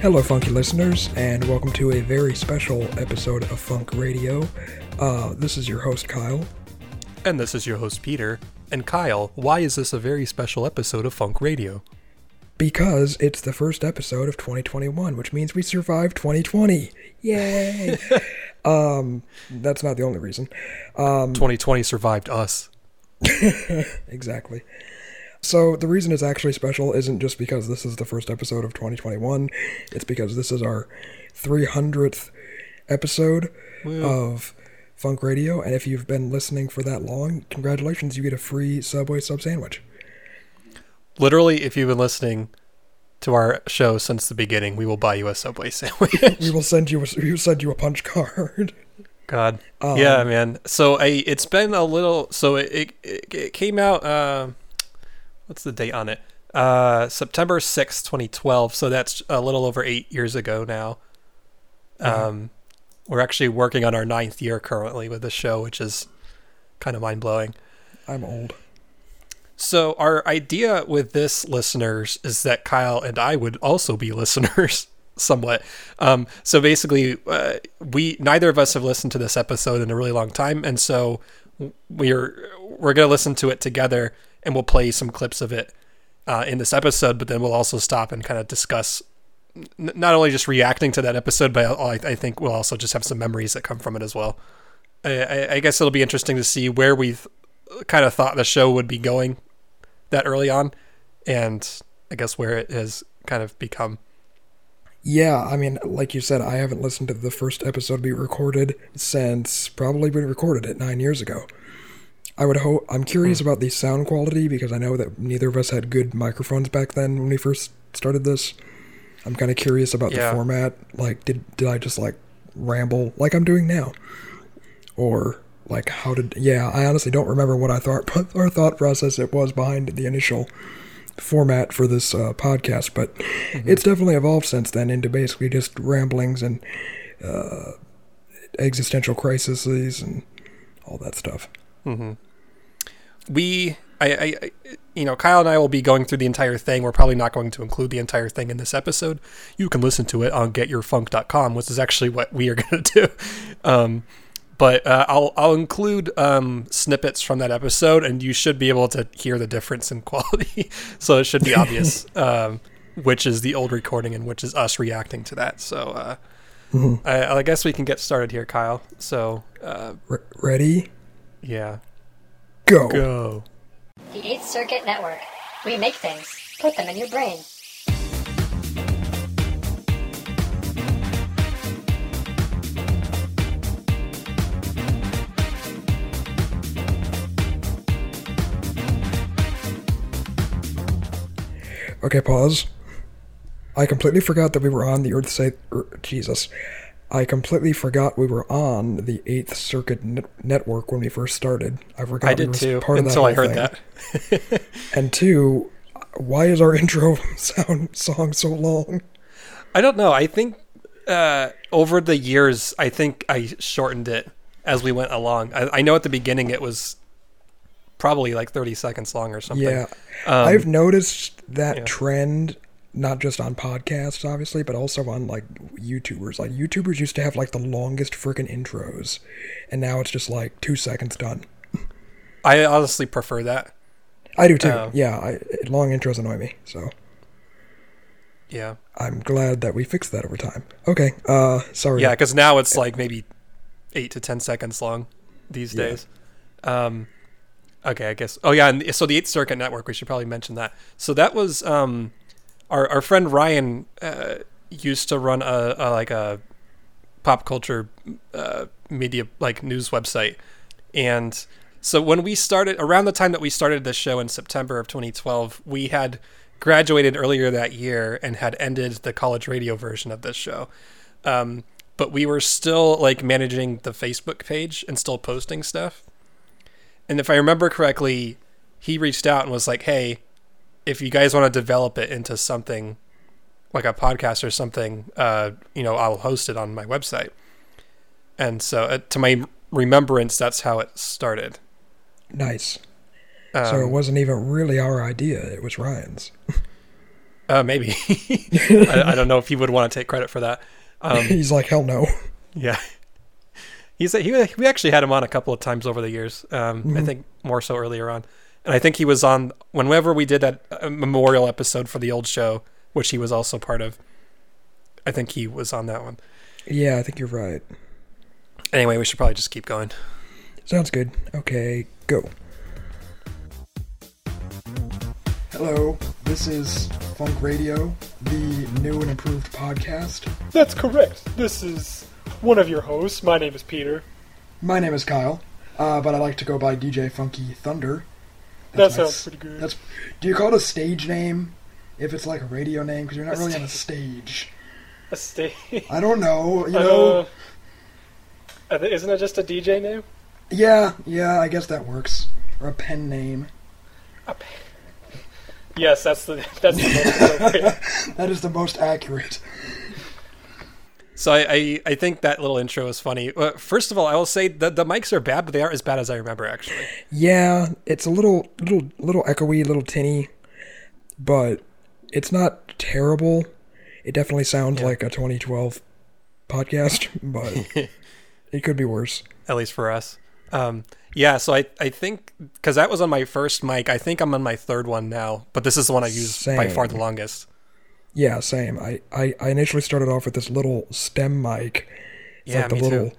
Hello, funky listeners, and welcome to a very special episode of Funk Radio. Uh, this is your host, Kyle. And this is your host, Peter. And Kyle, why is this a very special episode of Funk Radio? Because it's the first episode of 2021, which means we survived 2020. Yay! um, that's not the only reason. Um, 2020 survived us. exactly. So the reason it's actually special isn't just because this is the first episode of 2021. It's because this is our 300th episode Woo. of Funk Radio, and if you've been listening for that long, congratulations, you get a free Subway sub sandwich. Literally, if you've been listening to our show since the beginning, we will buy you a Subway sandwich. We will send you a, we will send you a punch card. God. Um, yeah, man. So I, it's been a little. So it it, it came out. Uh, what's the date on it? Uh, September sixth, twenty twelve. So that's a little over eight years ago now. Uh-huh. Um, we're actually working on our ninth year currently with the show, which is kind of mind blowing. I'm old. So our idea with this, listeners, is that Kyle and I would also be listeners, somewhat. Um, so basically, uh, we neither of us have listened to this episode in a really long time, and so we're we're gonna listen to it together, and we'll play some clips of it uh, in this episode. But then we'll also stop and kind of discuss n- not only just reacting to that episode, but I, I think we'll also just have some memories that come from it as well. I, I, guess it'll be interesting to see where we kind of thought the show would be going that early on, and I guess where it has kind of become. Yeah, I mean, like you said, I haven't listened to the first episode we recorded since probably we recorded it nine years ago. I would hope. I'm curious about the sound quality because I know that neither of us had good microphones back then when we first started this. I'm kind of curious about Yeah. the format. Like, did did I just like ramble like I'm doing now, or like how did? Yeah, I honestly don't remember what I thought our thought process it was behind the initial format for this uh, podcast, but it's definitely evolved since then into basically just ramblings and uh, existential crises and all that stuff. We I, I you know kyle and i will be going through the entire thing we're probably not going to include the entire thing in this episode you can listen to it on getyourfunk.com which is actually what we are going to do um, but uh, I'll I'll include um, snippets from that episode, and you should be able to hear the difference in quality. so it should be obvious um, which is the old recording and which is us reacting to that. So uh, I, I guess we can get started here, Kyle. So uh, R- ready? Yeah, Go. go. The 8th Circuit Network. We make things, put them in your brain. Okay, pause. I completely forgot that we were on the Earth Say er, Jesus. I completely forgot we were on the Eighth Circuit net- Network when we first started. I forgot I we did were too part of that until I heard thing. that. And two, why is our intro sound song so long? I don't know. I think uh, over the years, I think I shortened it as we went along. I, I know at the beginning it was probably like 30 seconds long or something. Yeah, Um, I've noticed that yeah. trend not just on podcasts, obviously, but also on like YouTubers. Like YouTubers used to have like the longest freaking intros, and now it's just like two seconds done. I honestly prefer that. I do too. Oh. yeah, I, long intros annoy me, so Yeah. I'm glad that we fixed that over time. Okay, uh, sorry. Yeah, because now it's like maybe eight to 10 seconds long these Yeah. days. Um, okay, I guess. Oh, yeah. And so the Eighth Circuit Network, we should probably mention that. So that was um, our, our friend Ryan uh, used to run a, a like a pop culture uh, media like news website. And so when we started around the time that we started this show in September of 2012, we had graduated earlier that year and had ended the college radio version of this show. Um, but we were still like managing the Facebook page and still posting stuff. And if I remember correctly, he reached out and was like, "Hey, if you guys want to develop it into something like a podcast or something, uh, you know, I'll host it on my website." And so, uh, to my remembrance, that's how it started. Nice. Um, so it wasn't even really our idea; it was Ryan's. Uh, maybe. I, I don't know if he would want to take credit for that. Um, He's like, hell no. yeah. He's he we actually had him on a couple of times over the years. Um, I think more so earlier on, and I think he was on whenever we did that uh, memorial episode for the old show, which he was also part of. I think he was on that one. Yeah, I think you're right. Anyway, we should probably just keep going. Sounds good. Okay, go. Hello, this is Funk Radio, the new and improved podcast. That's correct. This is one of your hosts. My name is Peter. My name is Kyle, uh, but I like to go by DJ Funky Thunder. That That's my sounds pretty good. That's. Do you call it a stage name if it's like a radio name? Because you're not A really on a stage- a stage. I don't know. You know. Uh, isn't it just a DJ name? Yeah, yeah. I guess that works. Or a pen name. Yes, that's the that's the most appropriate. That is the most accurate. So I, I, I think that little intro is funny. Uh, first of all, I will say that the mics are bad, but they aren't as bad as I remember actually. Yeah, it's a little, little, little echoey, little tinny, but it's not terrible. It definitely sounds like a 2012 podcast, but it could be worse. at least for us. Um, yeah, so I, I think because that was on my first mic, I think I'm on my third one now, but this is the one I used by far the longest. Yeah, same. I, I, I initially started off with this little stem mic. It's Yeah, like the me little, too.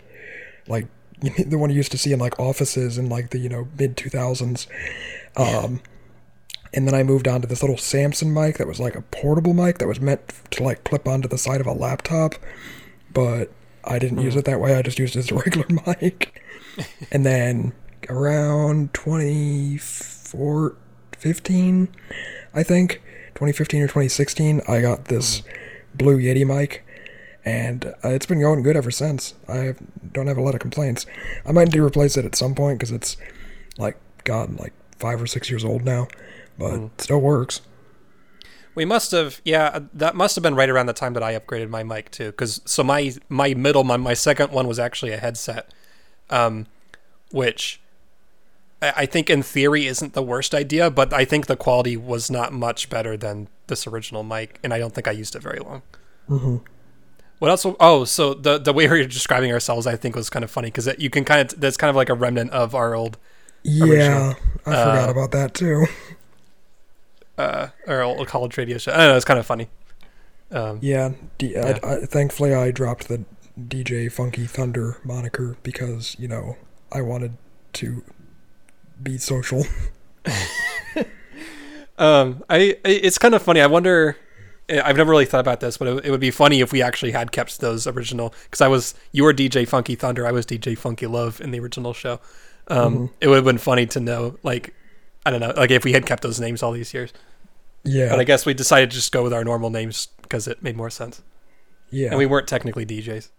like the one you used to see in like offices in like the you know mid 2000s. Um, and then I moved on to this little Samson mic that was like a portable mic that was meant to like clip onto the side of a laptop, but I didn't use it that way. I just used it as a regular mic. and then around 24, 15, I think 2015 or 2016, I got this Blue Yeti mic, and uh, it's been going good ever since. I don't have a lot of complaints. I might need to replace it at some point because it's like God, like five or six years old now, but it still works. We must have, yeah, that must have been right around the time that I upgraded my mic too. Because so my my middle, my my second one was actually a headset, um, which I, I think in theory isn't the worst idea, but I think the quality was not much better than this original mic, and I don't think I used it very long. hmm What else? Oh, so the the way we were describing ourselves, I think, was kind of funny because you can kind of that's kind of like a remnant of our old Yeah, I forgot Uh, about that too. uh our old college radio show. I don't know. It's kind of funny. Um, Yeah, D- I- Yeah. I, thankfully I dropped the DJ Funky Thunder moniker because you know I wanted to be social. Um, I, I it's kind of funny. I wonder. eh, I've never really thought about this, but it, it would be funny if we actually had kept those original. Because I was you were DJ Funky Thunder, I was DJ Funky Love in the original show. Um, It would have been funny to know, like, I don't know, like if we had kept those names all these years. Yeah, But I guess we decided to just go with our normal names because it made more sense, yeah. and we weren't technically DJs.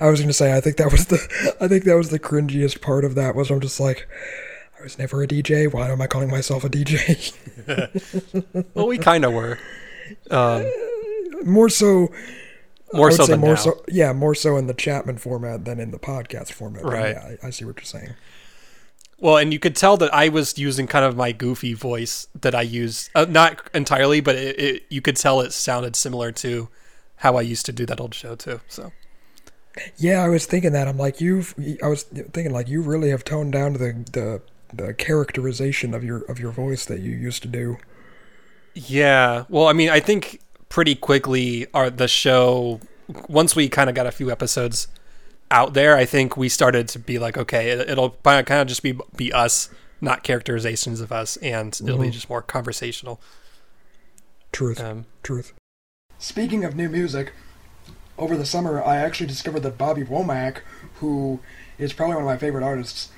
I was gonna say I think that was the I think that was the cringiest part of that was I'm just like I was never a DJ. Why am I calling myself a DJ? Well, we kind of were. Um, more so, more so than more now. so. Yeah, more so in the Chapman format than in the podcast format. Right. Yeah, I, I see what you're saying. Well, and you could tell that I was using kind of my goofy voice that I use, uh, not entirely, but it, it, you could tell it sounded similar to how I used to do that old show too. So Yeah, I was thinking that. I'm like you've. I was thinking like you really have toned down the the the characterization of your of your voice that you used to do. yeah, well, I mean, I think pretty quickly our the show once we kind of got a few episodes out there, I think we started to be like, okay, it, it'll kind of just be be us, not characterizations of us, and it'll be Mhm. just more conversational. Truth. Um, Truth. Speaking of new music, over the summer I actually discovered that Bobby Womack, who is probably one of my favorite artists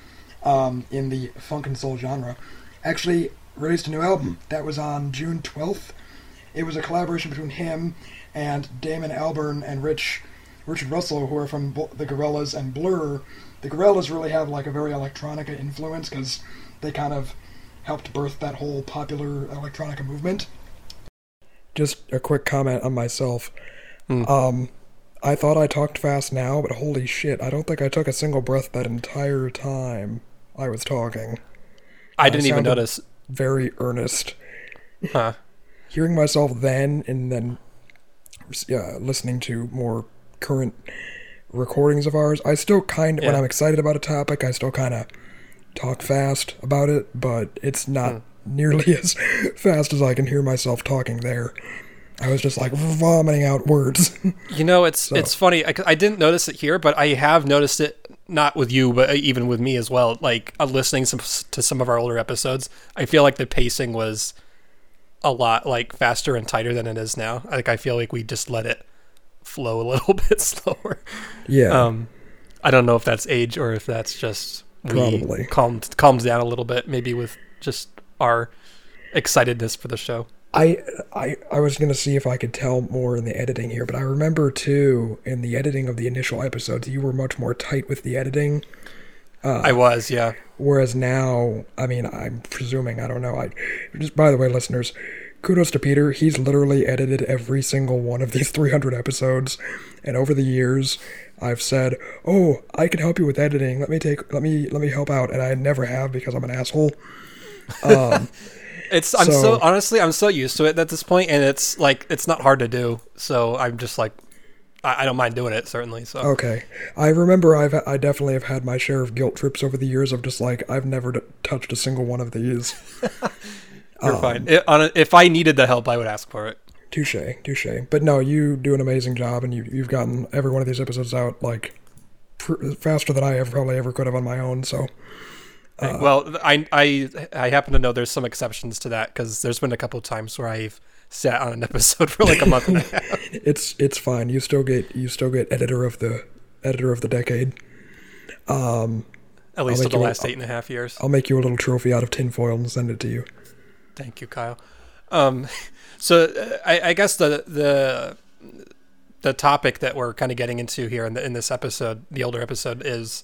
um, in the funk and soul genre, actually released a new album. That was on June 12th. It was a collaboration between him and Damon Albarn and Rich Richard Russell, who are from the Gorillaz and Blur. The Gorillaz really have like a very electronica influence because they kind of helped birth that whole popular electronica movement. Just a quick comment on myself. Hmm. Um, I thought I talked fast now, but holy shit, I don't think I took a single breath that entire time I was talking. I didn't even notice. Very earnest. Huh. hearing myself then and then uh, listening to more current recordings of ours, I still kind of when I'm excited about a topic, I still kind of talk fast about it, but it's not Hmm. nearly as fast as I can hear myself talking there. I was just like vomiting out words. You know, it's it's funny. I, I didn't notice it here, but I have noticed it not with you, but even with me as well. Like uh, listening some, to some of our older episodes, I feel like the pacing was a lot like faster and tighter than it is now. Like I feel like we just let it flow a little bit slower. yeah. Um, I don't know if that's age or if that's just we Probably. calmed calmed down a little bit, maybe with just our excitedness for the show. I I I was gonna see if I could tell more in the editing here, but I remember too in the editing of the initial episodes, you were much more tight with the editing. Uh, I was, yeah. Whereas now, I mean, I'm presuming, I don't know. I just by the way, listeners, kudos to Peter. He's literally edited every single one of these 300 episodes, and over the years, I've said, "Oh, I can help you with editing. Let me take, let me, let me help out," and I never have because I'm an asshole. Um, It's I'm so, So- honestly I'm so used to it at this point, and it's like it's not hard to do. So I'm just like I, I don't mind doing it certainly. So Okay, I remember I've I definitely have had my share of guilt trips over the years of just like I've never d- touched a single one of these. you're um, fine. It, on a, if I needed the help, I would ask for it. Touche, touche. But no, you do an amazing job, and you you've gotten every one of these episodes out like pr- faster than I ever probably ever could have on my own. So Uh, well, I I I happen to know there's some exceptions to that because there's been a couple of times where I've sat on an episode for like a month and a half. it's it's fine. You still get you still get editor of the editor of the decade. Um, At least for the you a- last eight and a half years. I'll make you a little trophy out of tinfoil and send it to you. Thank you, Kyle. Um, so uh, I, I guess the the the topic that we're kind of getting into here in, the, in this episode, the older episode, is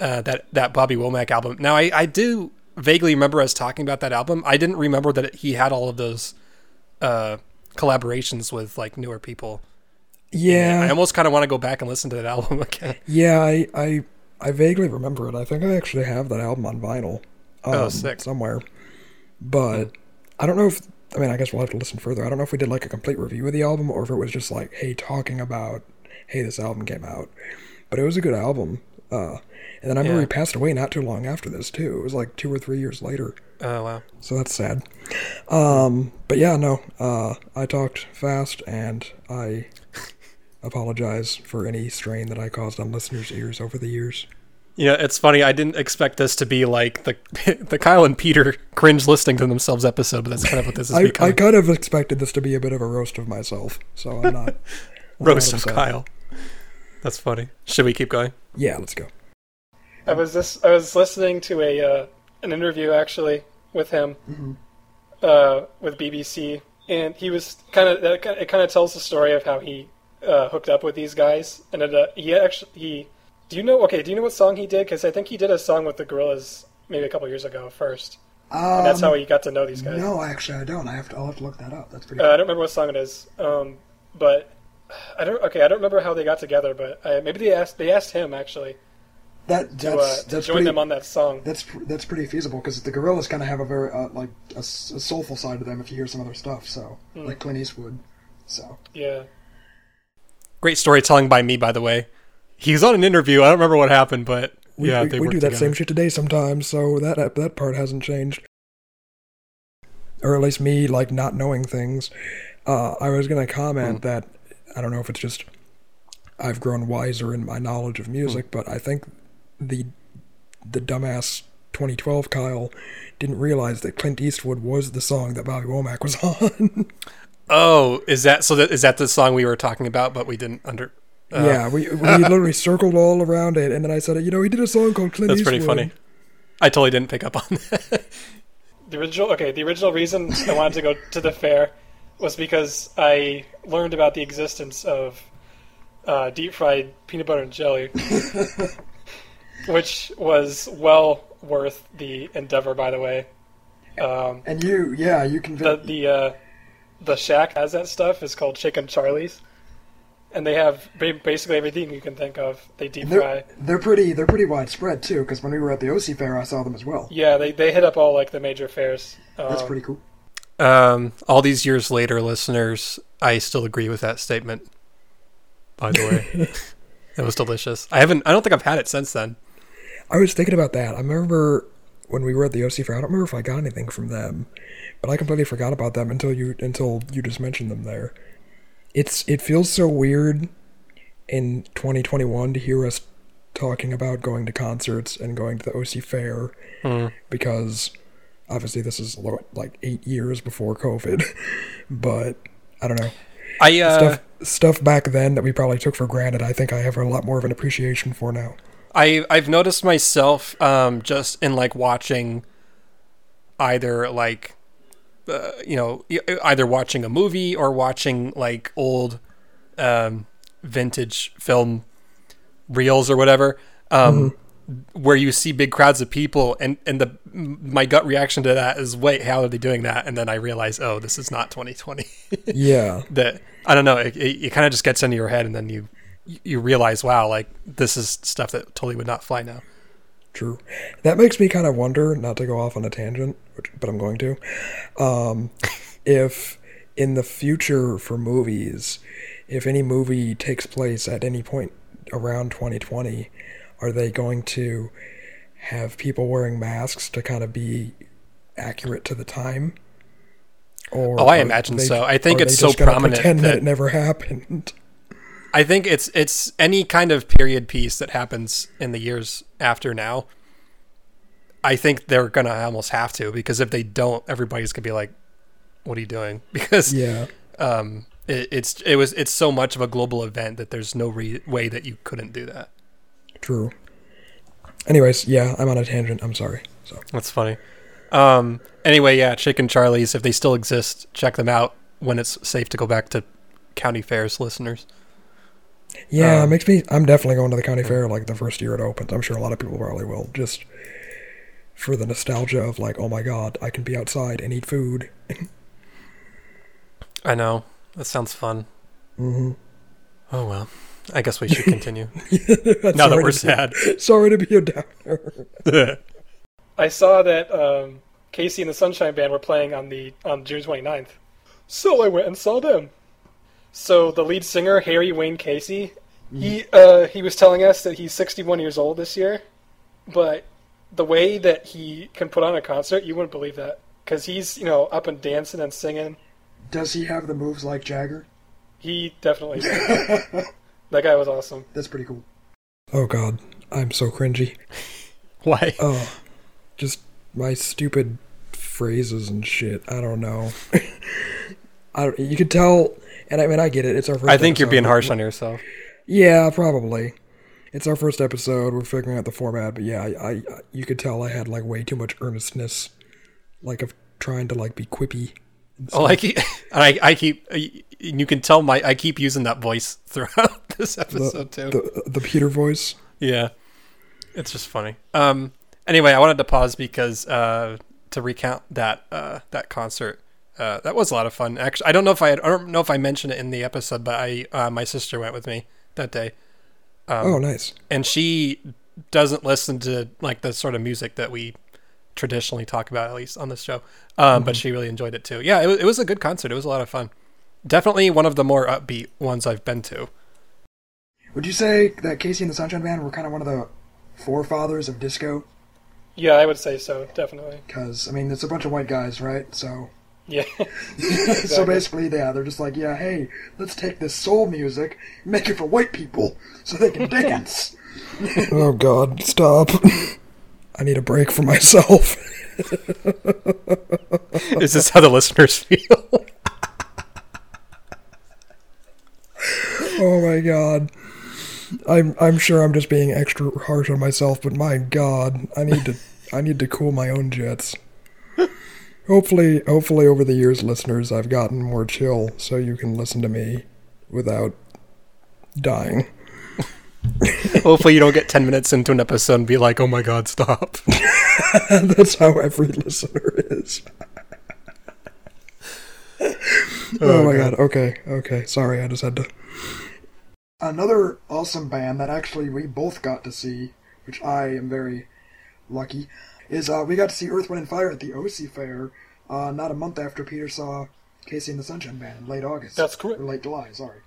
uh, that that Bobby Womack album. Now, I, I do vaguely remember us talking about that album. I didn't remember that he had all of those uh, collaborations with like newer people. Yeah, I almost kind of want to go back and listen to that album again. Yeah, I, I I vaguely remember it. I think I actually have that album on vinyl. Um, Oh, sick. Somewhere. But I don't know if I mean I guess we'll have to listen further. I don't know if we did like a complete review of the album or if it was just like, hey, talking about hey, this album came out. But it was a good album. Uh and then I remember Yeah. he passed away not too long after this too. It was like two or three years later. Oh wow. So that's sad. Um but yeah, no. Uh I talked fast and I apologize for any strain that I caused on listeners' ears over the years. Yeah, it's funny. I didn't expect this to be like the the Kyle and Peter cringe listening to themselves episode, but that's kind of what this is I, becoming. I kind of expected this to be a bit of a roast of myself, so I'm not. Roast of. Kyle. That's funny. Should we keep going? Yeah, let's go. I was this. I was listening to a uh, an interview actually with him, uh, with BBC, and he was kind of. It kind of tells the story of how he uh, hooked up with these guys, and it, uh, he actually he. Do you know? Okay, do you know what song he did? Because I think he did a song with the Gorillaz maybe a couple years ago first. and that's how he got to know these guys. Um, No, actually, I don't. I have to. I'll have to look that up. That's pretty. Uh, I don't remember what song it is, um, but I don't. Okay, I don't remember how they got together, but uh, maybe they asked they asked him actually that to, uh, that's to that's join pretty. them on that song. that's that's pretty feasible because the Gorillaz kind of have a very uh, like a, s- a soulful side to them. If you hear some other stuff, so Hmm. like Clint Eastwood. So Yeah, Great storytelling by me, by the way. He was on an interview. I don't remember what happened, but we, yeah, we, they we do that together. same shit today sometimes. So that that part hasn't changed, or at least me like not knowing things. Uh, I was gonna comment Hmm. that I don't know if it's just I've grown wiser in my knowledge of music, Hmm. but I think the the dumbass 2012 Kyle didn't realize that Clint Eastwood was the song that Bobby Womack was on. Oh, is that so? That is that the song we were talking about, but we didn't under. uh, yeah, we we literally circled all around it, and then I said, you know, he did a song called Clint That's Eastwood. pretty funny. I totally didn't pick up on that. the original. Okay, the original reason I wanted to go to the fair was because I learned about the existence of uh, deep fried peanut butter and jelly, which was well worth the endeavor. By the way, um, And you, yeah, you can. the the uh, the shack has that stuff. It's called Chicken Charlie's, and they have basically everything you can think of. They deep they're, fry. they're pretty. They're pretty widespread too. Because when we were at the OC fair, I saw them as well. Yeah, they they hit up all like the major fairs. Um, That's pretty cool. Um, all these years later, listeners, I still agree with that statement. By the way, it was delicious. I haven't. I don't think I've had it since then. I was thinking about that. I remember when we were at the OC fair. I don't remember if I got anything from them, but I completely forgot about them until you until you just mentioned them there. It's it feels so weird in 2021 to hear us talking about going to concerts and going to the OC fair because obviously this is like eight years before COVID, but I don't know I uh, stuff stuff back then that we probably took for granted. I think I have a lot more of an appreciation for now. I I've noticed myself um, just in like watching either like uh, you know either watching a movie or watching like old um, vintage film reels or whatever um, where you see big crowds of people and and the my gut reaction to that is wait how are they doing that and then I realize oh this is not 2020 Yeah. that I don't know. It, it, it kind of just gets into your head, and then you you realize, wow, like this is stuff that totally would not fly now. True. That makes me kind of wonder, not to go off on a tangent, which, but I'm going to, um, if in the future for movies, if any movie takes place at any point around 2020, are they going to have people wearing masks to kind of be accurate to the time? Or Oh, I imagine they- so. I think it's so prominent pretend that that- it never happened. I think it's it's any kind of period piece that happens in the years after now. I think they're gonna almost have to because if they don't, everybody's gonna be like, "What are you doing?" Because Yeah. um, it, it's it was it's so much of a global event that there's no re- way that you couldn't do that. True. Anyways, yeah, I'm on a tangent. I'm sorry. So That's funny. Um, anyway, yeah, Chicken Charlie's, if they still exist, check them out when it's safe to go back to county fairs, listeners. yeah, it Um, makes me. I'm definitely going to the county fair like the first year it opens. I'm sure a lot of people probably will just for the nostalgia of like, oh my god, I can be outside and eat food. I know. That sounds fun. hmm Oh, well. I guess we should continue. now that we're sad. Sorry to be a downer. I saw that um, KC and the Sunshine Band were playing on the on June 29th. So I went and saw them. So the lead singer Harry Wayne Casey, he uh, he was telling us that he's 61 years old this year, but the way that he can put on a concert, you wouldn't believe that because he's you know up and dancing and singing. Does he have the moves like Jagger? He definitely did. that guy was awesome. That's pretty cool. Oh god, I'm so cringy. Why? Oh, just my stupid phrases and shit. I don't know. I don't, you could tell, and I mean I get it. It's our first. I think you're being harsh on yourself. Yeah, probably. It's our first episode. We're figuring out the format, but yeah, I, I you could tell I had like way too much earnestness, like of trying to like be quippy. and Oh, I keep, I, I keep, you can tell my, I keep using that voice throughout this the, episode too. the the Peter voice. Yeah, it's just funny. Um. Anyway, I wanted to pause because uh, to recount that uh, that concert. Uh, that was a lot of fun. Actually, I don't know if I had, I don't know if I mentioned it in the episode, but I uh, my sister went with me that day, Um, oh, nice. and she doesn't listen to like the sort of music that we traditionally talk about, at least on this show. Um, But she really enjoyed it too. Yeah, it was, it was a good concert. It was a lot of fun. Definitely one of the more upbeat ones I've been to. Would you say that KC and the Sunshine Band were kind of one of the forefathers of disco? Yeah, I would say so. Definitely. Because I mean, it's a bunch of white guys, right? So, Yeah. so basically, yeah, they're just like, yeah, hey, let's take this soul music, make it for white people, so they can dance. oh God, stop! I need a break for myself. Is this how the listeners feel? Oh my god. I'm I'm sure I'm just being extra harsh on myself, but my god, I need to I need to cool my own jets. Hopefully hopefully over the years listeners I've gotten more chill so you can listen to me without dying. Hopefully, you don't get 10 minutes into an episode and be like, oh my God, stop. That's how every listener is. oh, oh my god. Okay, okay. Sorry, I just had to. Another awesome band that actually we both got to see, which I am very lucky, is uh, we got to see Earth, Wind, and Fire at the OC Fair uh, not a month after Peter saw KC and the Sunshine Band in late August. That's correct. Or late July, sorry.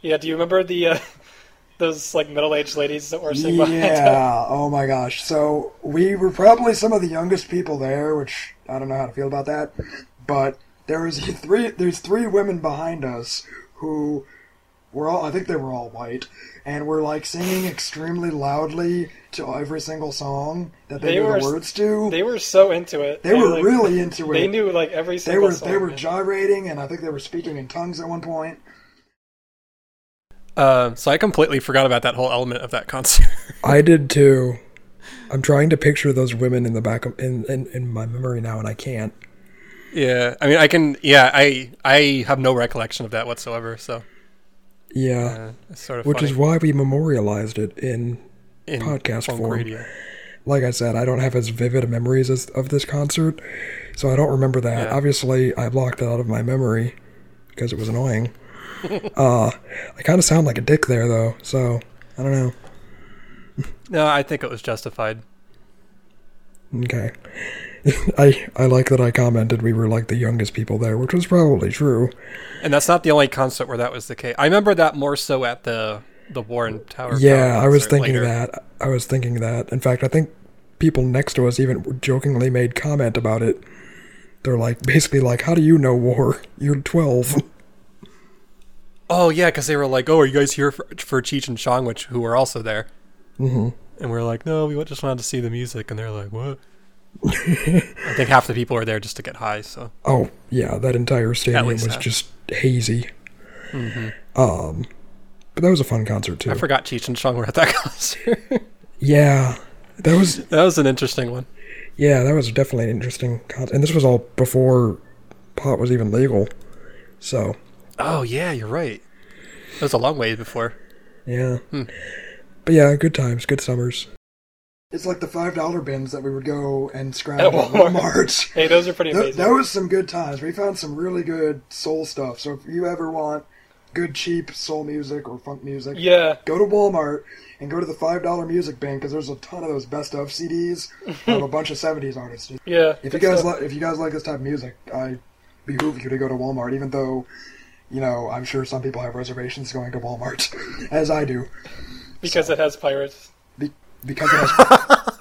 Yeah, do you remember the uh, those like middle-aged ladies that were sitting behind him? Yeah, oh my gosh. So we were probably some of the youngest people there, which I don't know how to feel about that. But there was three there's three women behind us who were all I think they were all white and were like singing extremely loudly to every single song that they, They knew were- the words to. They were so into it. They were like, really into it. They knew like every they were song. they were man. gyrating and I think they were speaking in tongues at one point. Uh, so I completely forgot about that whole element of that concert. I did too. I'm trying to picture those women in the back of in, in, in my memory now and I can't. yeah, I mean, I can. Yeah, I I have no recollection of that whatsoever. So Yeah. uh, sort of Which funny is why we memorialized it in in podcast form. radio. like I said, I don't have as vivid memories as, of this concert, so I don't remember that. Yeah. Obviously, I blocked it out of my memory because it was annoying. uh, I kind of sound like a dick there, though, so I don't know. No, I think it was justified. Okay. I I like that I commented we were like the youngest people there, which was probably true. And that's not the only concert where that was the case. I remember that more so at the the Warren Tower. yeah, I was thinking later. that. I was thinking that. In fact, I think people next to us even jokingly made comment about it. They're like, basically like, how do you know war? You're 12. Oh yeah, because they were like, "Oh, are you guys here for, for Cheech and Chong, which who were also there?" Mm-hmm. And we are like, "No, we just wanted to see the music." And they're like, "What?" I think half the people are there just to get high. So Oh yeah, that entire stadium was half. just hazy. Um, but that was a fun concert too. I forgot Cheech and Chong were at that concert. Yeah, that was that was an interesting one. yeah, that was definitely an interesting concert, and this was all before pot was even legal. So Oh yeah, you're right. It was a long way before. yeah, but yeah, good times, good summers. It's like the five dollar bins that we would go and scrounge At Walmart. Walmart. Hey, those are pretty Th- amazing. that was some good times. We found some really good soul stuff. So if you ever want good cheap soul music or funk music, yeah, go to Walmart and go to the five dollar music bin because there's a ton of those best of CDs of a bunch of '70s artists. yeah. If you guys stuff. li- if you guys like this type of music, I behoove you to go to Walmart. Even though, you know, I'm sure some people have reservations going to Walmart, as I do, because it has pirates. be- because it has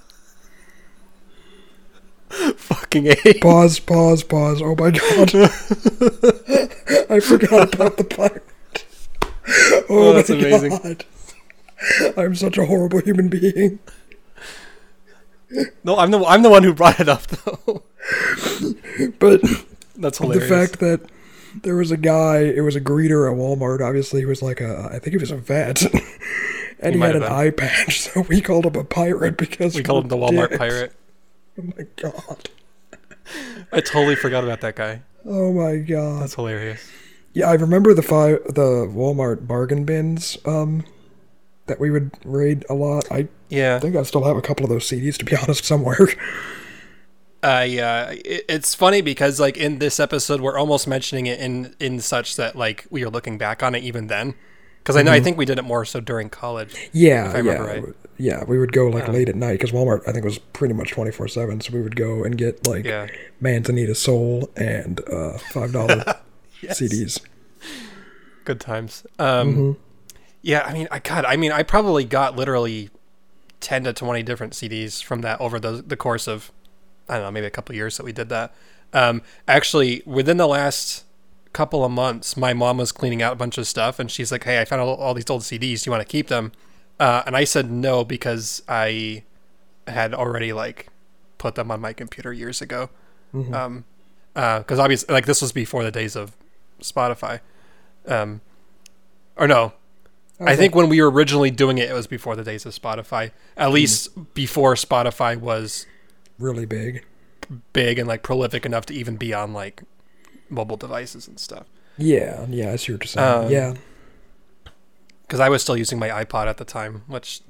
Fucking a. pause, pause, pause. Oh my god, I forgot about the pirate. Oh, Oh, that's my amazing. god. I'm such a horrible human being. No, I'm the I'm the one who brought it up though. But That's hilarious. the fact that there was a guy, it was a greeter at Walmart. Obviously, he was like a, I think he was a vet, and he, might had an have eye patch, so we called him a pirate because we called him the Walmart dicks. pirate. Oh my god! I totally forgot about that guy. Oh my god! That's hilarious. Yeah, I remember the five the Walmart bargain bins um that we would raid a lot. I Yeah. think I still have a couple of those CDs to be honest somewhere. I uh, it, it's funny because like in this episode we're almost mentioning it in in such that like we are looking back on it even then because I know I think we did it more so during college. Yeah, If I remember yeah, right. yeah. We would go like late at night because Walmart I think was pretty much twenty four seven. So we would go and get like Yeah. Manzanita Sol and uh, five dollar CDs. Good times. Um, Yeah, I mean, I God, I mean, I probably got literally ten to twenty different CDs from that over the the course of I don't know, maybe a couple years that we did that. Um, actually, within the last couple of months, my mom was cleaning out a bunch of stuff, and she's like, "Hey, I found all, all these old CDs. Do you want to keep them?" Uh, and I said no because I had already like put them on my computer years ago. Um, because obviously, like this was before the days of Spotify. Um, or no, I think when we were originally doing it, it was before the days of Spotify. At least before Spotify was Really big. big and like prolific enough to even be on like mobile devices and stuff. Yeah, yeah. I see what you're saying. Um, yeah, Because I was still using my iPod at the time, which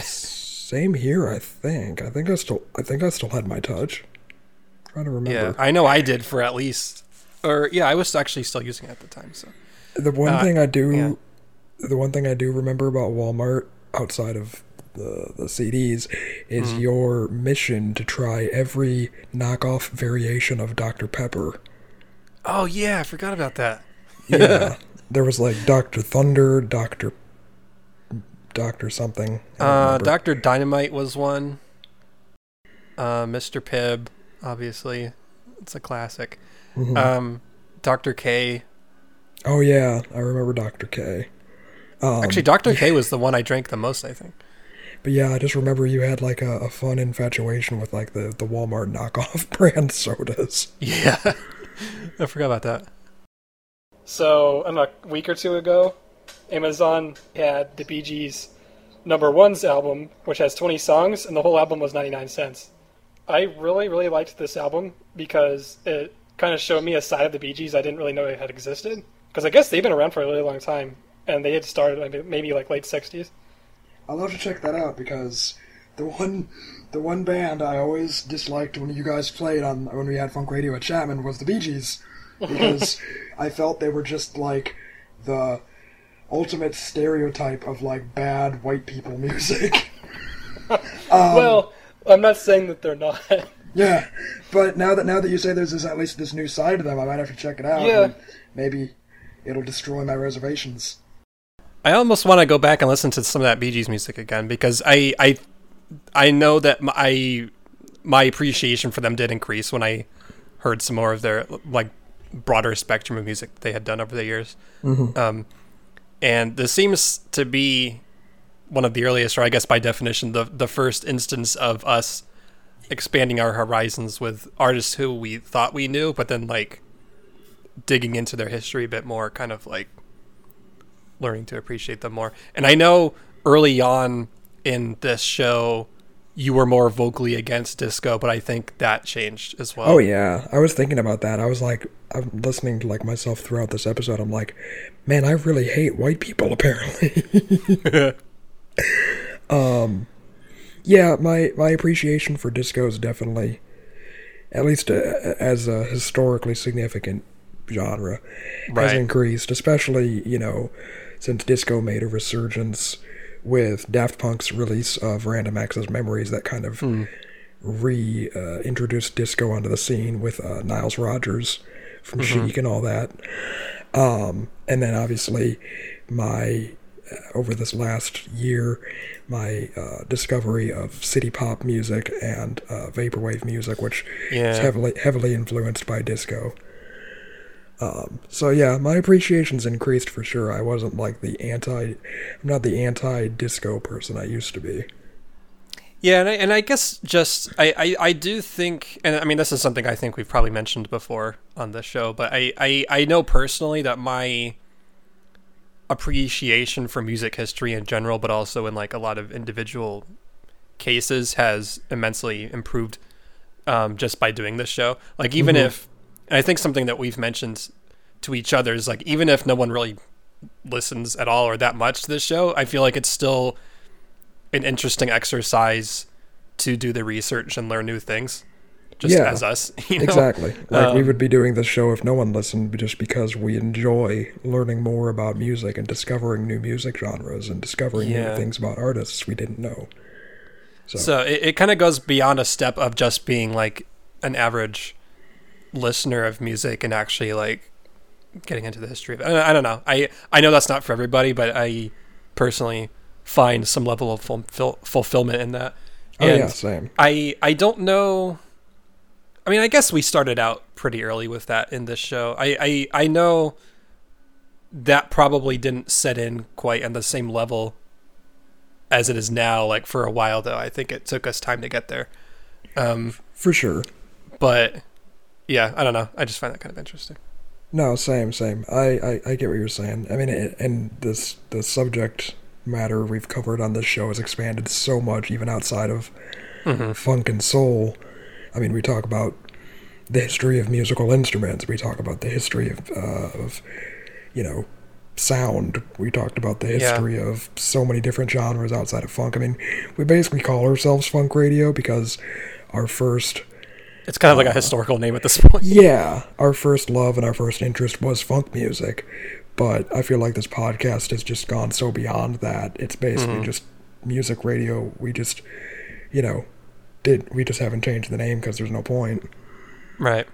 same here. I think. I think I still. I think I still had my touch. trying to remember. yeah. I know I did for at least, or yeah, I was actually still using it at the time. So the one uh, thing I do, yeah. the one thing I do remember about Walmart outside of the, the CDs is your mission to try every knockoff variation of Dr. Pepper. Oh yeah, I forgot about that. Yeah. there was like Dr. Thunder, Dr. Dr. something. Uh. Doctor Dynamite was one. Uh, Mr. Pibb, obviously, it's a classic. Mhm. Um, Doctor K. oh yeah, I remember Dr. K. Um, Actually, Doctor K was the one I drank the most. I think. But yeah, I just remember you had like a, a fun infatuation with like the, the Walmart knockoff brand sodas. Yeah, I forgot about that. So, I don't know, a week or two ago, Amazon had the Bee Gees' number one's album, which has 20 songs, and the whole album was 99 cents. I really, really liked this album because it kind of showed me a side of the Bee Gees I didn't really know it had existed. Because I guess they've been around for a really long time, and they had started maybe, maybe like late 60s. I'll have to check that out because the one the one band I always disliked when you guys played on when we had funk radio at Chapman was the Bee Gees because I felt they were just like the ultimate stereotype of like bad white people music. um, well, I'm not saying that they're not. yeah, but now that now that you say there's this, at least this new side to them, I might have to check it out. Yeah. and maybe it'll destroy my reservations. I almost want to go back and listen to some of that Bee Gees music again because I I I know that my my appreciation for them did increase when I heard some more of their like broader spectrum of music they had done over the years. Um, and this seems to be one of the earliest, or I guess by definition, the the first instance of us expanding our horizons with artists who we thought we knew, but then like digging into their history a bit more, kind of like learning to appreciate them more. And I know early on in this show, you were more vocally against disco, but I think that changed as well. Oh yeah, I was thinking about that. I was like, I'm listening to like myself throughout this episode. I'm like, man, I really hate white people. Apparently, um, yeah, my my appreciation for disco is definitely, at least uh, as a historically significant genre, has increased. Especially you know, since disco made a resurgence with Daft Punk's release of Random Access Memories, that kind of reintroduced uh, disco onto the scene with uh, Niles Rodgers from Chic and all that. Um, and then obviously my uh, over this last year, my uh, discovery of city pop music and uh, vaporwave music, which is heavily heavily influenced by disco. Um, so yeah, my appreciation's increased for sure. I wasn't like the anti, I'm not the anti-disco person I used to be. Yeah, and I, and I guess just I, I, I do think, and I mean this is something I think we've probably mentioned before on the show, but I, I, I know personally that my appreciation for music history in general, but also in like a lot of individual cases, has immensely improved um, just by doing this show. Like even if, and I think something that we've mentioned to each other is like even if no one really listens at all or that much to this show, I feel like it's still an interesting exercise to do the research and learn new things just Yeah, as us you know? Exactly. Like we Um, would be doing this show if no one listened, just because we enjoy learning more about music and discovering new music genres and discovering Yeah. new things about artists we didn't know. So, so it, it kind of goes beyond a step of just being like an average listener of music and actually like getting into the history of it. I, don't know. I I know that's not for everybody, but I personally find some level of fulfill, fulfillment in that. oh And yeah, same. I I don't know. I mean, I guess we started out pretty early with that in this show. I I, I know that probably didn't set in quite on the same level as it is now. Like for a while, though, I think it took us time to get there. Um, For sure. but yeah, I don't know. I just find that kind of interesting. No, same, same. I, I, I get what you're saying. I mean, it, and this the subject matter we've covered on this show has expanded so much, even outside of funk and soul. I mean, we talk about the history of musical instruments. We talk about the history of, uh, of you know, sound. We talked about the Yeah. history of so many different genres outside of funk. I mean, we basically call ourselves funk radio because our first It's kind of like a historical name at this point. yeah, our first love and our first interest was funk music, but I feel like this podcast has just gone so beyond that. It's basically just music radio. We just, you know, did we just haven't changed the name because there's no point. Right.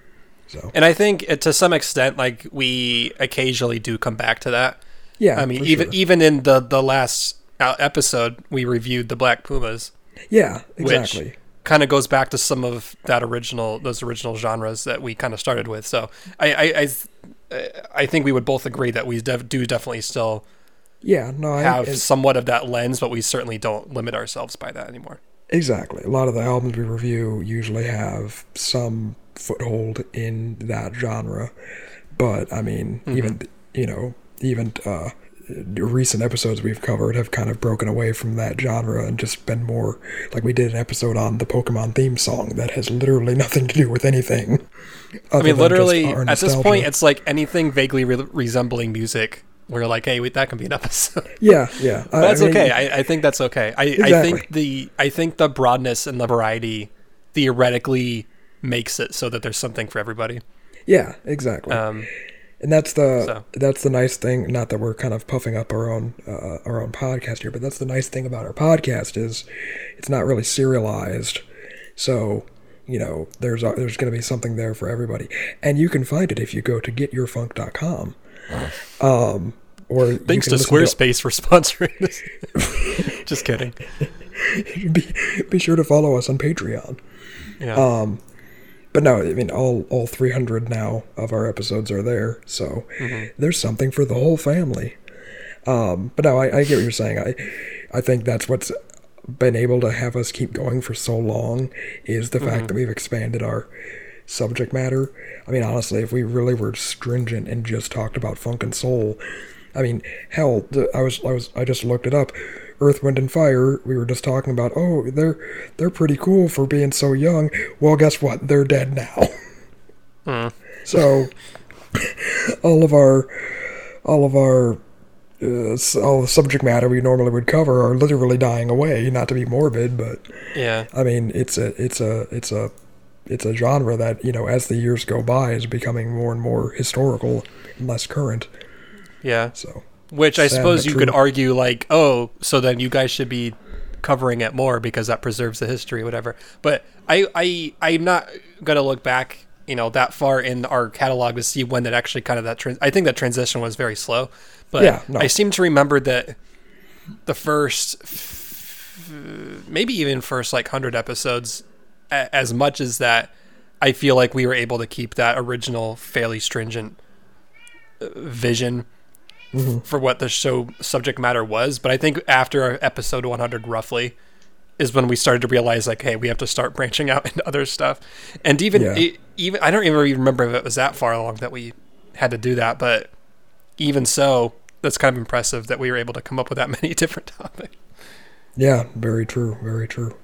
So And I think uh, to some extent, like we occasionally do come back to that. yeah, I mean, even sure. even in the the last uh, episode, we reviewed the Black Pumas, yeah, exactly. Kind of goes back to some of that original those original genres that we kind of started with. So I I I, I think we would both agree that we def- do definitely still yeah, no, I have somewhat of that lens, but we certainly don't limit ourselves by that anymore. Exactly. A lot of the albums we review usually have some foothold in that genre. But, I mean, even, you know, even uh, recent episodes we've covered have kind of broken away from that genre and just been more like we did an episode on the Pokemon theme song that has literally nothing to do with anything. I mean, literally, at this point, it's like anything vaguely re- resembling music. We're like, hey, wait, that can be an episode. yeah, yeah. I- I that's mean, okay. I, I think that's okay. I, I think the I think the broadness and the variety theoretically makes it so that there's something for everybody. Yeah, exactly. Um, and that's the So. that's the nice thing. Not that we're kind of puffing up our own uh, our own podcast here, but that's the nice thing about our podcast is it's not really serialized. So you know, there's a, there's going to be something there for everybody, and you can find it if you go to getyourfunk.com. Um, or thanks to can listen Squarespace for sponsoring this. Just kidding. be, be sure to follow us on Patreon. Yeah. Um, but no, I mean all all 300 now of our episodes are there, so there's something for the whole family. Um, but no, I, I get what you're saying. I I think that's what's been able to have us keep going for so long is the fact that we've expanded our subject matter. I mean, honestly, if we really were stringent and just talked about funk and soul, I mean, hell, I was I was I just looked it up. Earth, Wind, and Fire. We were just talking about. Oh, they're they're pretty cool for being so young. Well, guess what? They're dead now. So, all of our all of our uh, all the subject matter we normally would cover are literally dying away. Not to be morbid, but yeah. I mean, it's a it's a it's a it's a genre that you know as the years go by is becoming more and more historical and less current. Yeah. So Which I Sad suppose you could argue like, oh, so then you guys should be covering it more because that preserves the history, whatever. But I, I, I'm not gonna look back, you know, that far in our catalog to see when that actually kind of that. Trans- I think that transition was very slow, but Yeah, no. I seem to remember that the first, f- maybe even first like hundred episodes, a- as much as that, I feel like we were able to keep that original fairly stringent uh, vision for what the show subject matter was. But I think after episode 100, roughly, is when we started to realize like, hey, we have to start branching out into other stuff. And even Yeah. it, even I don't even remember if it was that far along that we had to do that. But even so, that's kind of impressive that we were able to come up with that many different topics. yeah, very true, very true.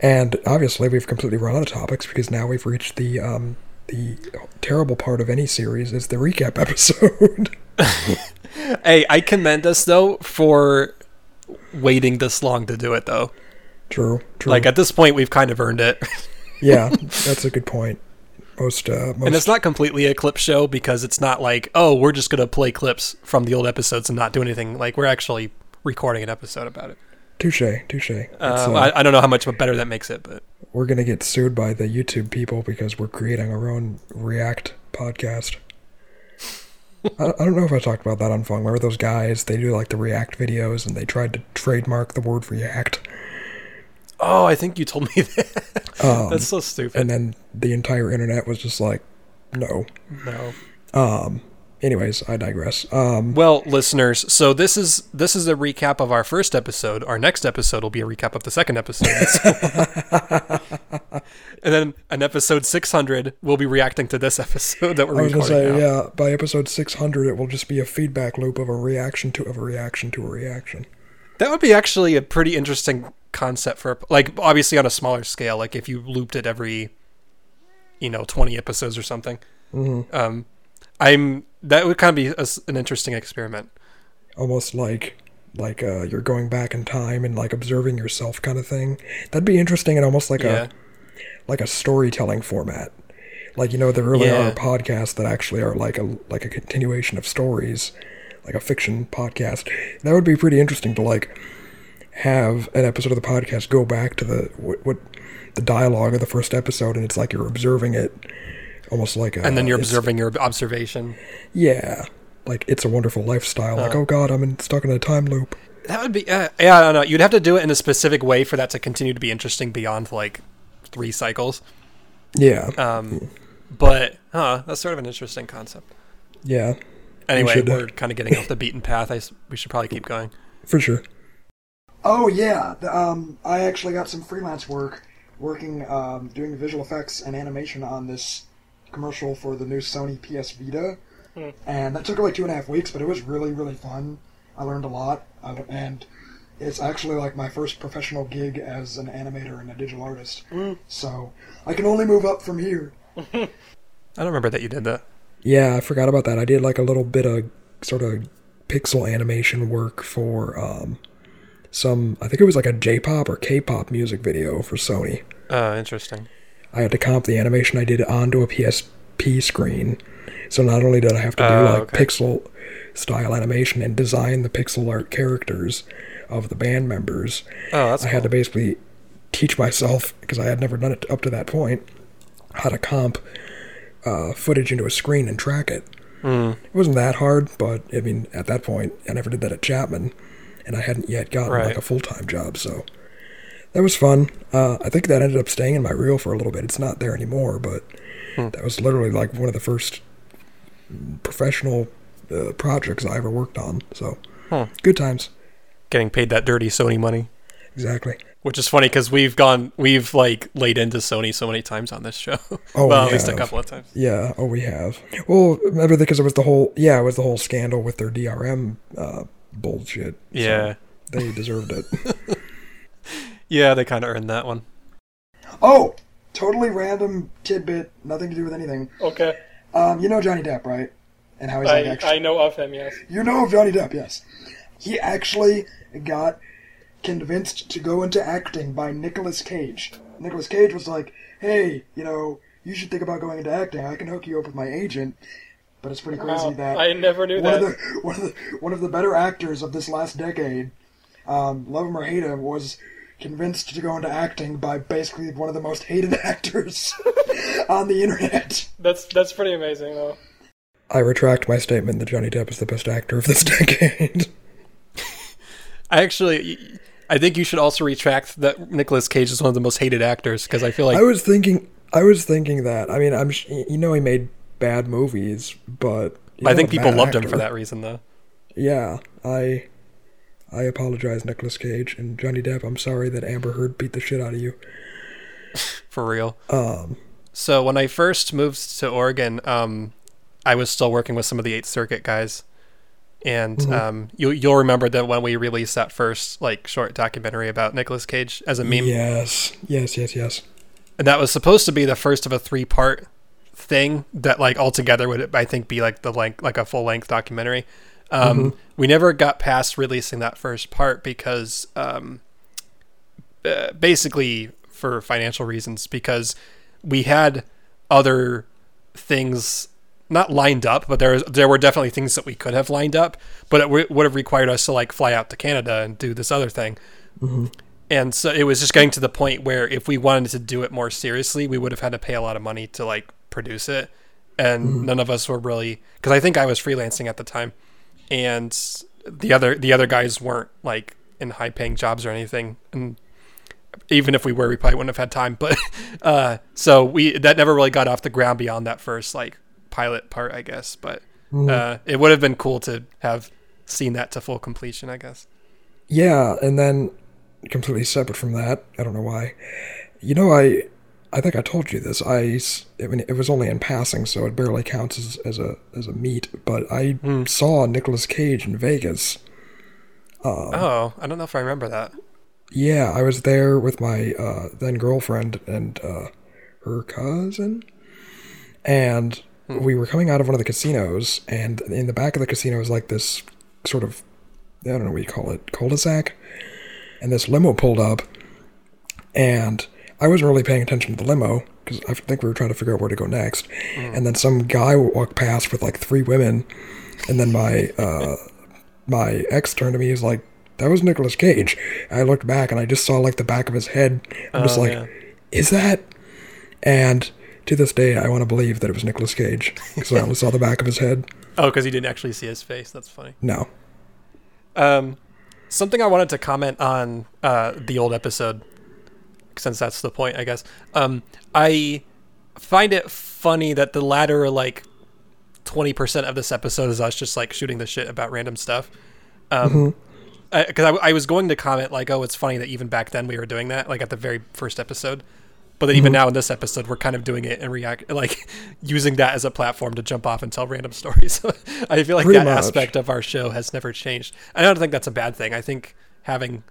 And obviously, we've completely run out of topics because now we've reached the um, the terrible part of any series is the recap episode. Hey, I commend us though for waiting this long to do it though. true, true. Like at this point, we've kind of earned it. yeah, that's a good point. Most, uh, most And it's not completely a clip show because it's not like, oh, we're just gonna play clips from the old episodes and not do anything. Like we're actually recording an episode about it. touche, touche. Uh, uh, I, I don't know how much better that makes it, but we're gonna get sued by the YouTube people because we're creating our own React podcast. I, I don't know if I talked about that on Fun. Remember those guys? They do like the React videos, and they tried to trademark the word React, oh, I think you told me that. um, That's so stupid. and then the entire internet was just like, no. no. Um. Anyways, I digress. Um. Well, listeners, so this is this is a recap of our first episode. Our next episode will be a recap of the second episode. and then an episode 600 we'll be reacting to this episode that we're I was recording say, now. yeah. By episode 600, it will just be a feedback loop of a reaction to of a reaction to a reaction. That would be actually a pretty interesting concept for like obviously on a smaller scale. Like if you looped it every, you know, twenty episodes or something. Mm-hmm. Um, I'm that would kind of be a an interesting experiment. almost like like uh, you're going back in time and like observing yourself kind of thing. That'd be interesting and almost like Yeah. a like a storytelling format. Like you know, there really Yeah. are podcasts that actually are like a like a continuation of stories, like a fiction podcast. That would be pretty interesting to like have an episode of the podcast go back to the what, what the dialogue of the first episode, and it's like you're observing it, almost like a, And then you're observing your observation. Yeah, like it's a wonderful lifestyle. Like Uh. oh god, I'm in, stuck in a time loop. That would be uh, yeah. I don't know. You'd have to do it in a specific way for that to continue to be interesting beyond like three cycles. Yeah, Um, but huh, that's sort of an interesting concept. yeah, Anyway, should, uh, we're kind of getting off the beaten path. I s- we should probably keep going. for sure. Oh yeah, um, I actually got some freelance work working um, doing visual effects and animation on this commercial for the new Sony PS Vita, and that took like two and a half weeks, but it was really really fun. I learned a lot, uh, and it's actually like my first professional gig as an animator and a digital artist. So I can only move up from here. I don't remember that you did that. Yeah, I forgot about that. I did like a little bit of sort of pixel animation work for um, some, I think it was like a J-pop or K-pop music video for Sony. Uh, interesting. I had to comp the animation I did onto a PSP screen. So not only did I have to do Oh, like okay. pixel style animation and design the pixel art characters of the band members, Oh, that's I had to basically teach myself because I had never done it up to that point how to comp uh, footage into a screen and track it. Hmm. It wasn't that hard, but I mean, at that point, I never did that at Chapman, and I hadn't yet gotten Right. like a full time job, so that was fun. Uh, I think that ended up staying in my reel for a little bit. It's not there anymore, but Hmm. that was literally like one of the first professional uh, projects I ever worked on. So Hmm. good times, Getting paid that dirty Sony money, exactly. which is funny because we've gone, we've like laid into Sony so many times on this show. Oh, well, we at least a couple of times. Yeah, oh, we have. Well, remember because it was the whole yeah, it was the whole scandal with their DRM uh, bullshit. so Yeah, they deserved it. yeah, they kind of earned that one. oh, totally random tidbit, nothing to do with anything. Okay. Um, you know Johnny Depp, right? And how he's like I, actually. I know of him, yes. You know of Johnny Depp, yes. He actually got convinced to go into acting by Nicolas Cage. Nicolas Cage was like, hey, you know, you should think about going into acting. I can hook you up with my agent. But it's pretty crazy Wow. that I never knew one that. of the one of the one of the better actors of this last decade, um, love him or hate him, was convinced to go into acting by basically one of the most hated actors on the internet. That's that's pretty amazing, though. I retract my statement that Johnny Depp is the best actor of this decade. I actually, I think you should also retract that Nicolas Cage is one of the most hated actors because I feel like I was thinking, I was thinking that. I mean, I'm, you know, he made bad movies, but I think people bad loved him for that reason though. Yeah, I, I apologize, Nicolas Cage and Johnny Depp. I'm sorry that Amber Heard beat the shit out of you. for real. Um, So when I first moved to Oregon, um, I was still working with some of the Eighth Circuit guys, and Mm-hmm. um, you you'll remember that when we released that first like short documentary about Nicolas Cage as a meme, yes, yes, yes, yes. and that was supposed to be the first of a three part thing that like altogether would I think be like the length like a full length documentary. Um, We never got past releasing that first part because um, uh, basically for financial reasons because we had other things not lined up, but there was, there were definitely things that we could have lined up, but it w- would have required us to like fly out to Canada and do this other thing. And so it was just getting to the point where if we wanted to do it more seriously, we would have had to pay a lot of money to like produce it. And none of us were really because I think I was freelancing at the time, and the other the other guys weren't like in high paying jobs or anything. And even if we were, we probably wouldn't have had time. But uh, so we that never really got off the ground beyond that first like pilot part, I guess. But uh, it would have been cool to have seen that to full completion, I guess. Yeah, and then completely separate from that, I don't know why. You know, I I think I told you this. I mean, it was only in passing, so it barely counts as, as a as a meet. But I saw Nicolas Cage in Vegas. oh, I don't know if I remember that. Yeah, I was there with my uh, then girlfriend and uh, her cousin, and we were coming out of one of the casinos, and in the back of the casino was like this sort of I don't know what you call it cul-de-sac, and this limo pulled up, and I wasn't really paying attention to the limo because I think we were trying to figure out where to go next, and then some guy walked past with like three women, and then my uh, my ex turned to me. He's like, that was Nicolas Cage. I looked back and I just saw like the back of his head. I'm just Oh, like, yeah. is that? And to this day, I want to believe that it was Nicolas Cage because I only saw the back of his head. Oh, because he didn't actually see his face. That's funny. No. Um, something I wanted to comment on uh, the old episode, since that's the point, I guess. Um, I find it funny that the latter like twenty percent of this episode is us just like shooting the shit about random stuff. Um, because I, I was going to comment like, oh, it's funny that even back then we were doing that, like at the very first episode. But then even now in this episode, we're kind of doing it and react like using that as a platform to jump off and tell random stories. I feel like Pretty that much. aspect of our show has never changed. I don't think that's a bad thing. I think having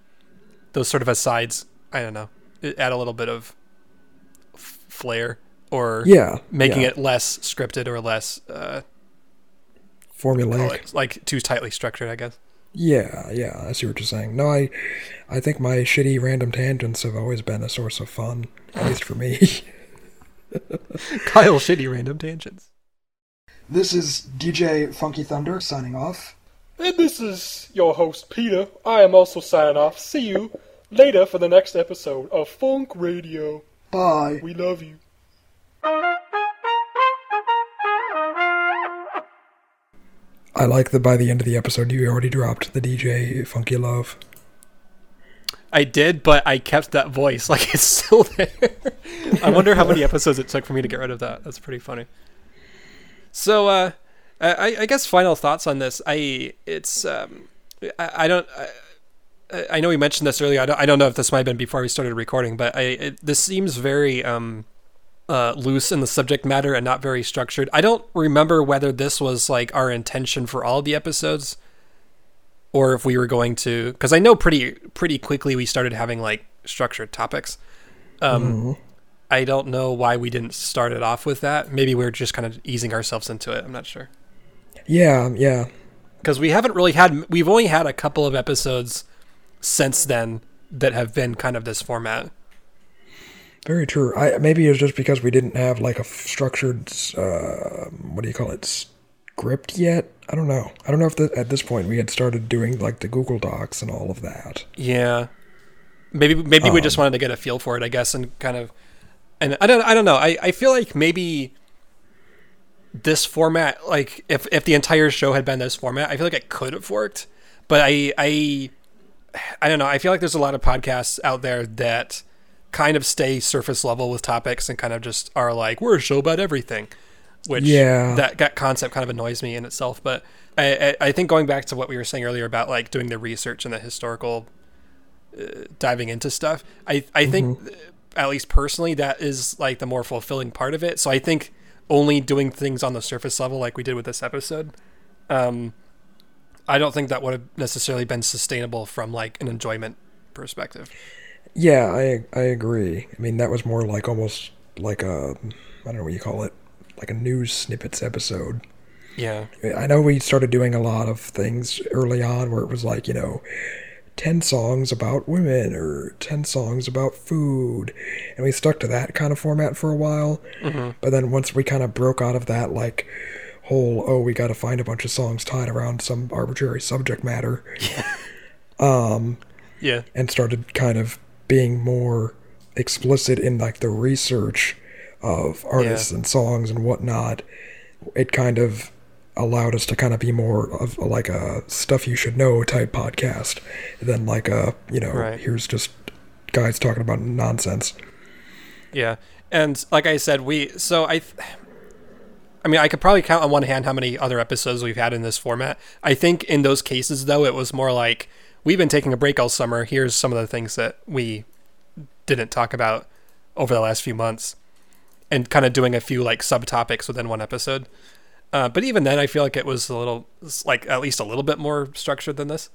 those sort of asides, I don't know, add a little bit of f- flair or Yeah. making yeah. it less scripted or less uh, formulaic. like, like too tightly structured. I guess. Yeah, yeah, I see what you're saying. No, I, I think my shitty random tangents have always been a source of fun, at least for me. Kyle shitty random tangents. This is DJ Funky Thunder signing off. And this is your host, Peter. I am also signing off. See you later for the next episode of Funk Radio. Bye. We love you. I like that by the end of the episode you already dropped the DJ Funky Love. I did, but I kept that voice. Like it's still there. I wonder how many episodes it took for me to get rid of that. That's pretty funny. So, uh, I, I guess final thoughts on this. I it's um, I, I don't. I, I know we mentioned this earlier. I don't, I don't know if this might have been before we started recording, but I it, this seems very um, uh, loose in the subject matter and not very structured. I don't remember whether this was like our intention for all the episodes, or if we were going to. Because I know pretty pretty quickly we started having like structured topics. Um, I don't know why we didn't start it off with that. Maybe we are just kind of easing ourselves into it. I'm not sure Yeah, yeah. because we haven't really had we've only had a couple of episodes since then that have been kind of this format Very true. I maybe it's just because we didn't have like a structured uh, what do you call it script yet. I don't know. I don't know if the, at this point we had started doing like the Google Docs and all of that. yeah maybe maybe we just wanted to get a feel for it i guess and kind of and i don't i don't know i i feel like maybe this format like if if the entire show had been this format i feel like it could have worked but i i i don't know. I feel like there's a lot of podcasts out there that kind of stay surface level with topics and kind of just are like we're a show about everything which Yeah. that that concept kind of annoys me in itself. But I, I i think going back to what we were saying earlier about like doing the research and the historical uh, diving into stuff i i think uh, at least personally that is like the more fulfilling part of it. So i think only doing things on the surface level like we did with this episode um i don't think that would have necessarily been sustainable from like an enjoyment perspective Yeah, I I agree. I mean that was more like almost like a I don't know what you call it, like a news snippets episode. yeah I know we started doing a lot of things early on where it was like, you know, 10 songs about women or 10 songs about food. And we stuck to that kind of format for a while. Mm-hmm. But then once we kind of broke out of that, like, whole, oh, we got to find a bunch of songs tied around some arbitrary subject matter yeah um, yeah, and started kind of being more explicit in like the research of artists Yeah. and songs and whatnot, it kind of allowed us to kind of be more of like a stuff you should know type podcast than like a you know Right. here's just guys talking about nonsense. Yeah, and like I said, we so I, I mean, I could probably count on one hand how many other episodes we've had in this format. I think in those cases, though, it was more like we've been taking a break all summer. Here's some of the things that we didn't talk about over the last few months, and kind of doing a few like subtopics within one episode. Uh, but even then, I feel like it was a little, like at least a little bit more structured than this.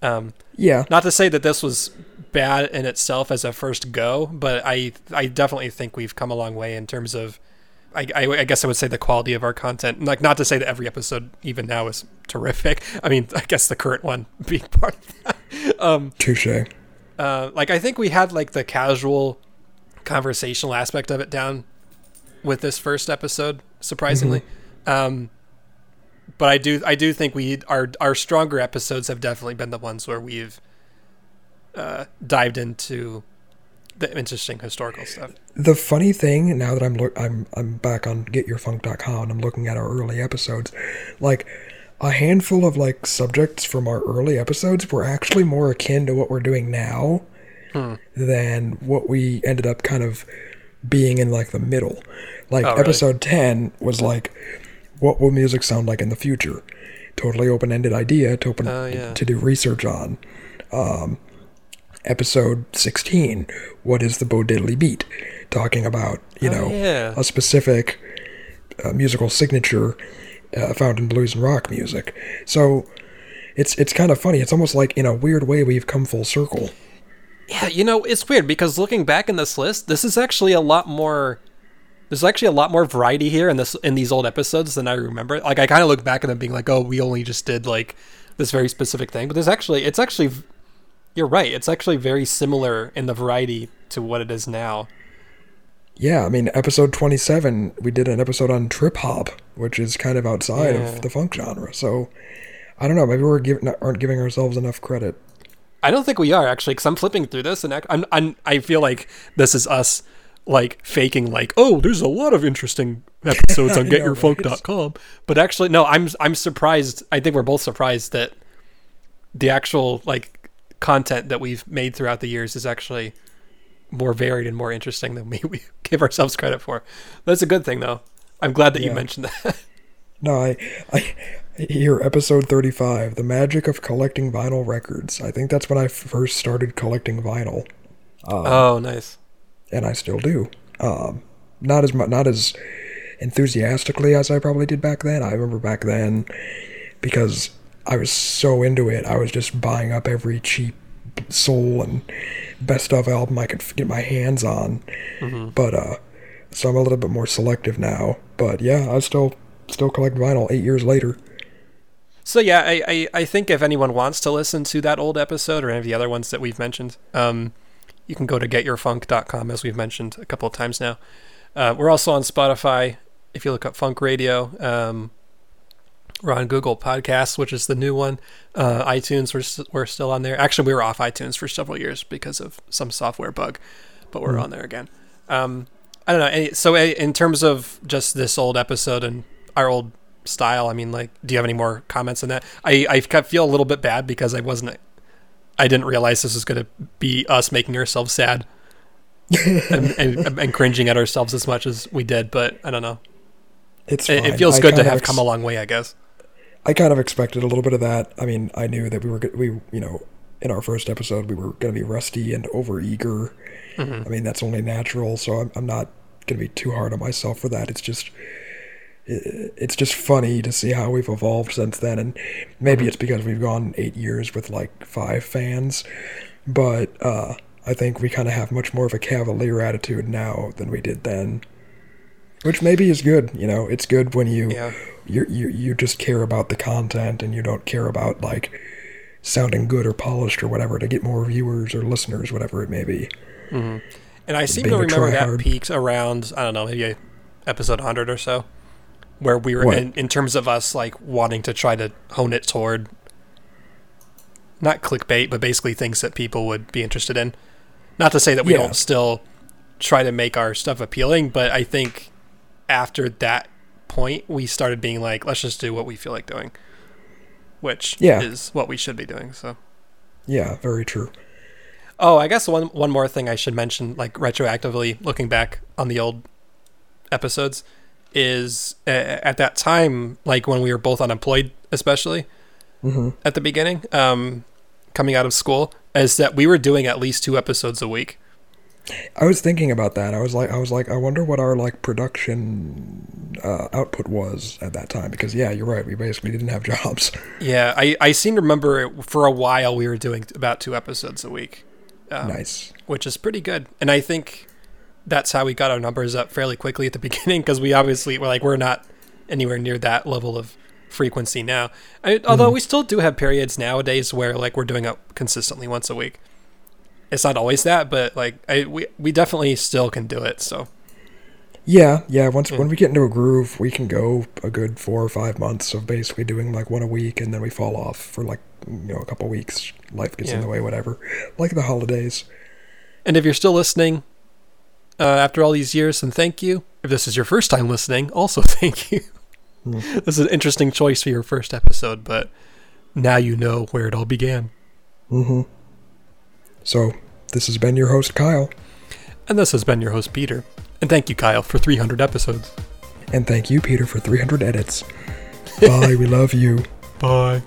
Um, Yeah, not to say that this was bad in itself as a first go, but I I definitely think we've come a long way in terms of I, I, I guess I would say the quality of our content. Like not to say that every episode even now is terrific. I mean, I guess the current one being part of that. Um, touche. uh, like I think we had like the casual conversational aspect of it down with this first episode, surprisingly. Um, but I do I do think we our our stronger episodes have definitely been the ones where we've uh, dived into the interesting historical stuff. The funny thing now that I'm look I'm I'm back on getyourfunk.com and I'm looking at our early episodes, like a handful of like subjects from our early episodes were actually more akin to what we're doing now than what we ended up kind of being in like the middle. Like Oh, really? episode 10 was like what will music sound like in the future? Totally open-ended idea to open Oh, yeah. to do research on. Um, episode 16 what is the Bo Diddley beat talking about you Oh, know yeah. a specific uh, musical signature uh, found in blues and rock music so it's it's kind of funny it's almost like in a weird way we've come full circle Yeah, you know, it's weird because looking back in this list, this is actually a lot more. There's actually a lot more variety here in this in these old episodes than I remember. Like I kind of look back at them being like, "Oh, we only just did like this very specific thing," but there's actually it's actually you're right. It's actually very similar in the variety to what it is now. yeah i mean episode 27 we did an episode on trip hop which is kind of outside Yeah. of the funk genre so i don't know maybe we're giving aren't giving ourselves enough credit I don't think we are actually, because I'm flipping through this and I'm, I'm I feel like this is us like faking like oh there's a lot of interesting episodes on getyourfunk.com but actually no I'm I'm surprised I think we're both surprised that the actual like content that we've made throughout the years is actually more varied and more interesting than we, we give ourselves credit for that's a good thing though I'm glad that you mentioned that No, I, I here episode thirty-five, the magic of collecting vinyl records. I think that's when I first started collecting vinyl, oh nice and I still do. Um, not as much, not as enthusiastically as I probably did back then. I remember back then because I was so into it. I was just buying up every cheap soul and best of album I could get my hands on. But uh, so I'm a little bit more selective now. But yeah, I still still collect vinyl eight years later. So yeah, I, I, I think if anyone wants to listen to that old episode or any of the other ones that we've mentioned, um, you can go to getyourfunk.com as we've mentioned a couple of times now. Uh, we're also on Spotify. If you look up Funk Radio, um, we're on Google Podcasts, which is the new one. Uh, iTunes, we're, we're still on there. Actually, we were off iTunes for several years because of some software bug, but we're on there again. Um, I don't know. any- So in terms of just this old episode and our old style, I mean, like, do you have any more comments on that? I I feel a little bit bad because I wasn't, I didn't realize this was going to be us making ourselves sad and, and, and cringing at ourselves as much as we did. But I don't know. It's It, it feels I good to have ex- come a long way, I guess. I kind of expected a little bit of that. I mean, I knew that we were we you know in our first episode we were going to be rusty and overeager. Mm-hmm. I mean, that's only natural, so I'm, I'm not going to be too hard on myself for that. It's just it's just funny to see how we've evolved since then, and maybe Mm-hmm. it's because we've gone eight years with like five fans, but uh, I think we kind of have much more of a cavalier attitude now than we did then. Which maybe is good, you know. It's good when you Yeah. You you you just care about the content and you don't care about like sounding good or polished or whatever to get more viewers or listeners, whatever it may be. Mm-hmm. And I seem to remember that peaked around I don't know maybe episode 100 or so, where we were in, in terms of us like wanting to try to hone it toward not clickbait, but basically things that people would be interested in. Not to say that we Yeah. don't still try to make our stuff appealing, but I think after that point, we started being like, let's just do what we feel like doing, which Yeah. is what we should be doing. So. Yeah, very true. Oh, I guess one one more thing I should mention, like retroactively looking back on the old episodes, is uh, at that time, like when we were both unemployed, especially at the beginning, um, coming out of school, is that we were doing at least two episodes a week. I was thinking about that. I was like, I was like, I wonder what our like production uh, output was at that time because yeah, you're right. We basically didn't have jobs. Yeah, I I seem to remember for a while we were doing about two episodes a week. Um, nice. which is pretty good. And I think that's how we got our numbers up fairly quickly at the beginning because we obviously were like we're not anywhere near that level of frequency now. I, although we still do have periods nowadays where like we're doing it consistently once a week. It's not always that, but like I we we definitely still can do it. So Yeah, yeah. Once when we get into a groove, we can go a good four or five months of basically doing like one a week, and then we fall off for like you know a couple weeks. Life gets in the way, whatever. Like the holidays. And if you're still listening uh, after all these years, then thank you. If this is your first time listening, also thank you. this is an interesting choice for your first episode, but now you know where it all began. Mm-hmm. So this has been your host Kyle, And this has been your host, Peter. And thank you, Kyle, for 300 episodes. and thank you, Peter, for 300 edits. Bye. we love you. Bye.